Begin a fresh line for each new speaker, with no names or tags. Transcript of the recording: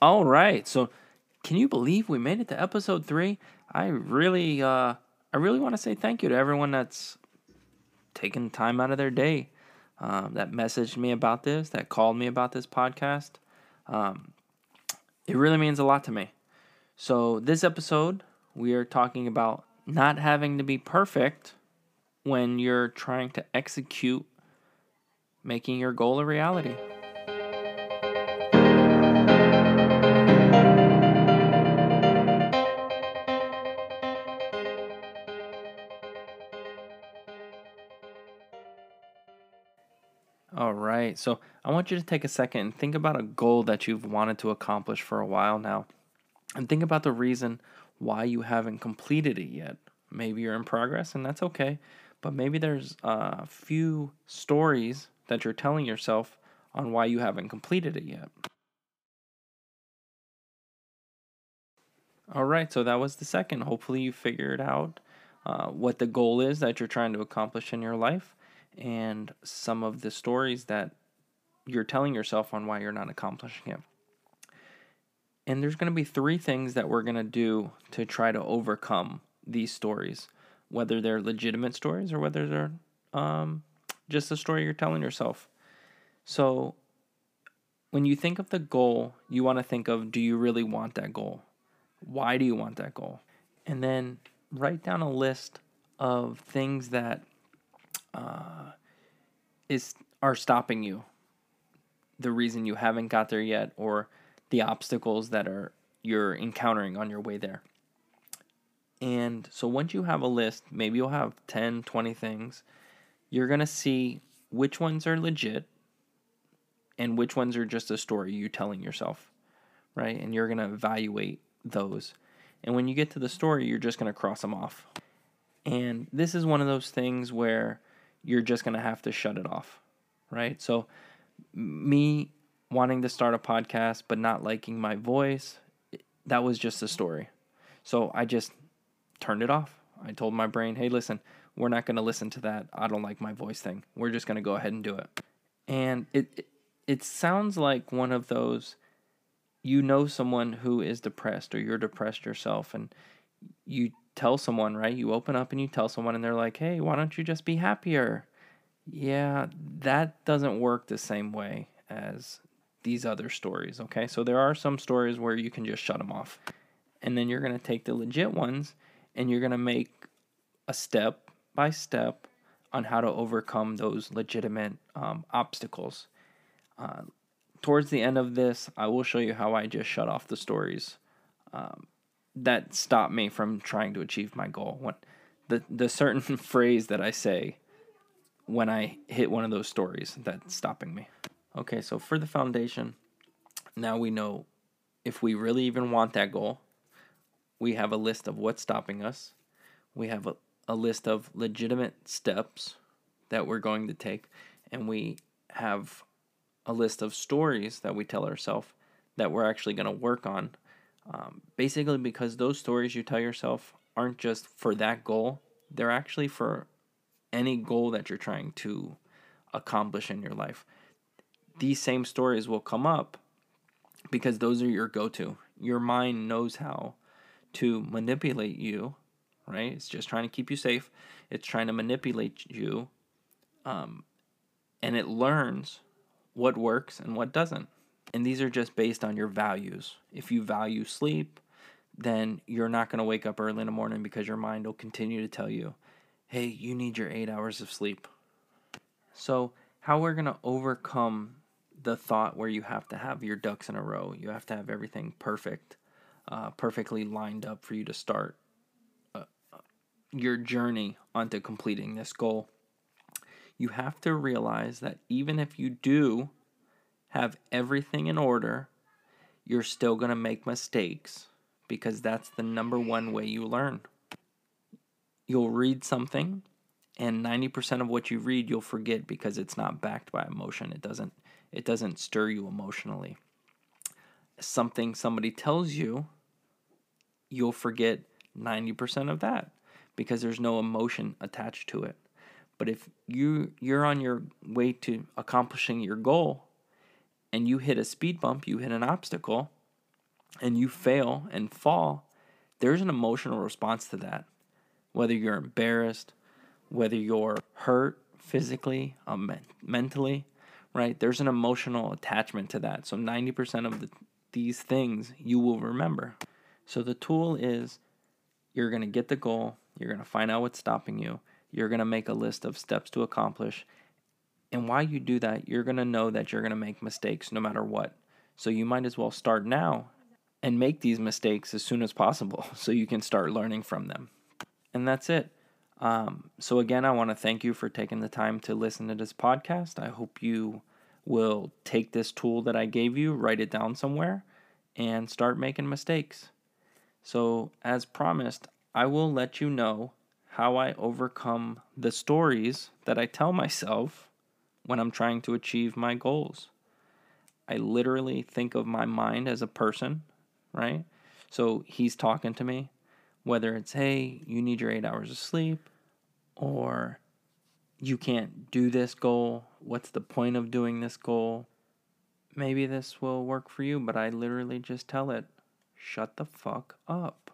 All right. So, can you believe we made it to episode 3? I really uh I really want to say thank you to everyone that's taken time out of their day um, that messaged me about this, that called me about this podcast. Um, it really means a lot to me. So, this episode, we are talking about not having to be perfect when you're trying to execute making your goal a reality. All right. So I want you to take a second and think about a goal that you've wanted to accomplish for a while now. And think about the reason why you haven't completed it yet. Maybe you're in progress, and that's okay. But maybe there's a few stories that you're telling yourself on why you haven't completed it yet. All right, so that was the second. Hopefully, you figured out uh, what the goal is that you're trying to accomplish in your life and some of the stories that you're telling yourself on why you're not accomplishing it. And there's going to be three things that we're going to do to try to overcome these stories, whether they're legitimate stories or whether they're um, just a story you're telling yourself. So, when you think of the goal, you want to think of do you really want that goal? Why do you want that goal? And then write down a list of things that uh, is are stopping you. The reason you haven't got there yet, or the obstacles that are you're encountering on your way there. And so once you have a list, maybe you'll have 10, 20 things, you're going to see which ones are legit and which ones are just a story you're telling yourself, right? And you're going to evaluate those. And when you get to the story, you're just going to cross them off. And this is one of those things where you're just going to have to shut it off, right? So, me wanting to start a podcast but not liking my voice, that was just a story. So, I just turned it off. I told my brain, hey, listen, we're not going to listen to that. I don't like my voice thing. We're just going to go ahead and do it. And it, it, it sounds like one of those you know someone who is depressed or you're depressed yourself and you tell someone, right? You open up and you tell someone, and they're like, hey, why don't you just be happier? Yeah, that doesn't work the same way as these other stories, okay? So there are some stories where you can just shut them off. And then you're going to take the legit ones and you're going to make a step by step on how to overcome those legitimate um, obstacles. Uh, towards the end of this, I will show you how I just shut off the stories. Um, that stop me from trying to achieve my goal. When the the certain phrase that I say when I hit one of those stories that's stopping me. Okay, so for the foundation, now we know if we really even want that goal. We have a list of what's stopping us. We have a, a list of legitimate steps that we're going to take, and we have a list of stories that we tell ourselves that we're actually going to work on um, basically, because those stories you tell yourself aren't just for that goal, they're actually for any goal that you're trying to accomplish in your life. These same stories will come up because those are your go to. Your mind knows how to manipulate you, right? It's just trying to keep you safe, it's trying to manipulate you, um, and it learns what works and what doesn't. And these are just based on your values. If you value sleep, then you're not going to wake up early in the morning because your mind will continue to tell you, hey, you need your eight hours of sleep. So, how we're going to overcome the thought where you have to have your ducks in a row, you have to have everything perfect, uh, perfectly lined up for you to start uh, your journey onto completing this goal. You have to realize that even if you do have everything in order, you're still going to make mistakes because that's the number one way you learn. You'll read something and 90% of what you read you'll forget because it's not backed by emotion. It doesn't it doesn't stir you emotionally. Something somebody tells you, you'll forget 90% of that because there's no emotion attached to it. But if you you're on your way to accomplishing your goal and you hit a speed bump, you hit an obstacle, and you fail and fall, there's an emotional response to that. Whether you're embarrassed, whether you're hurt physically, um, mentally, right? There's an emotional attachment to that. So 90% of the, these things you will remember. So the tool is you're going to get the goal, you're going to find out what's stopping you, you're going to make a list of steps to accomplish. And while you do that, you're going to know that you're going to make mistakes no matter what. So you might as well start now and make these mistakes as soon as possible so you can start learning from them. And that's it. Um, so, again, I want to thank you for taking the time to listen to this podcast. I hope you will take this tool that I gave you, write it down somewhere, and start making mistakes. So, as promised, I will let you know how I overcome the stories that I tell myself when I'm trying to achieve my goals. I literally think of my mind as a person, right? So he's talking to me, whether it's, hey, you need your eight hours of sleep, or you can't do this goal. What's the point of doing this goal? Maybe this will work for you, but I literally just tell it, shut the fuck up.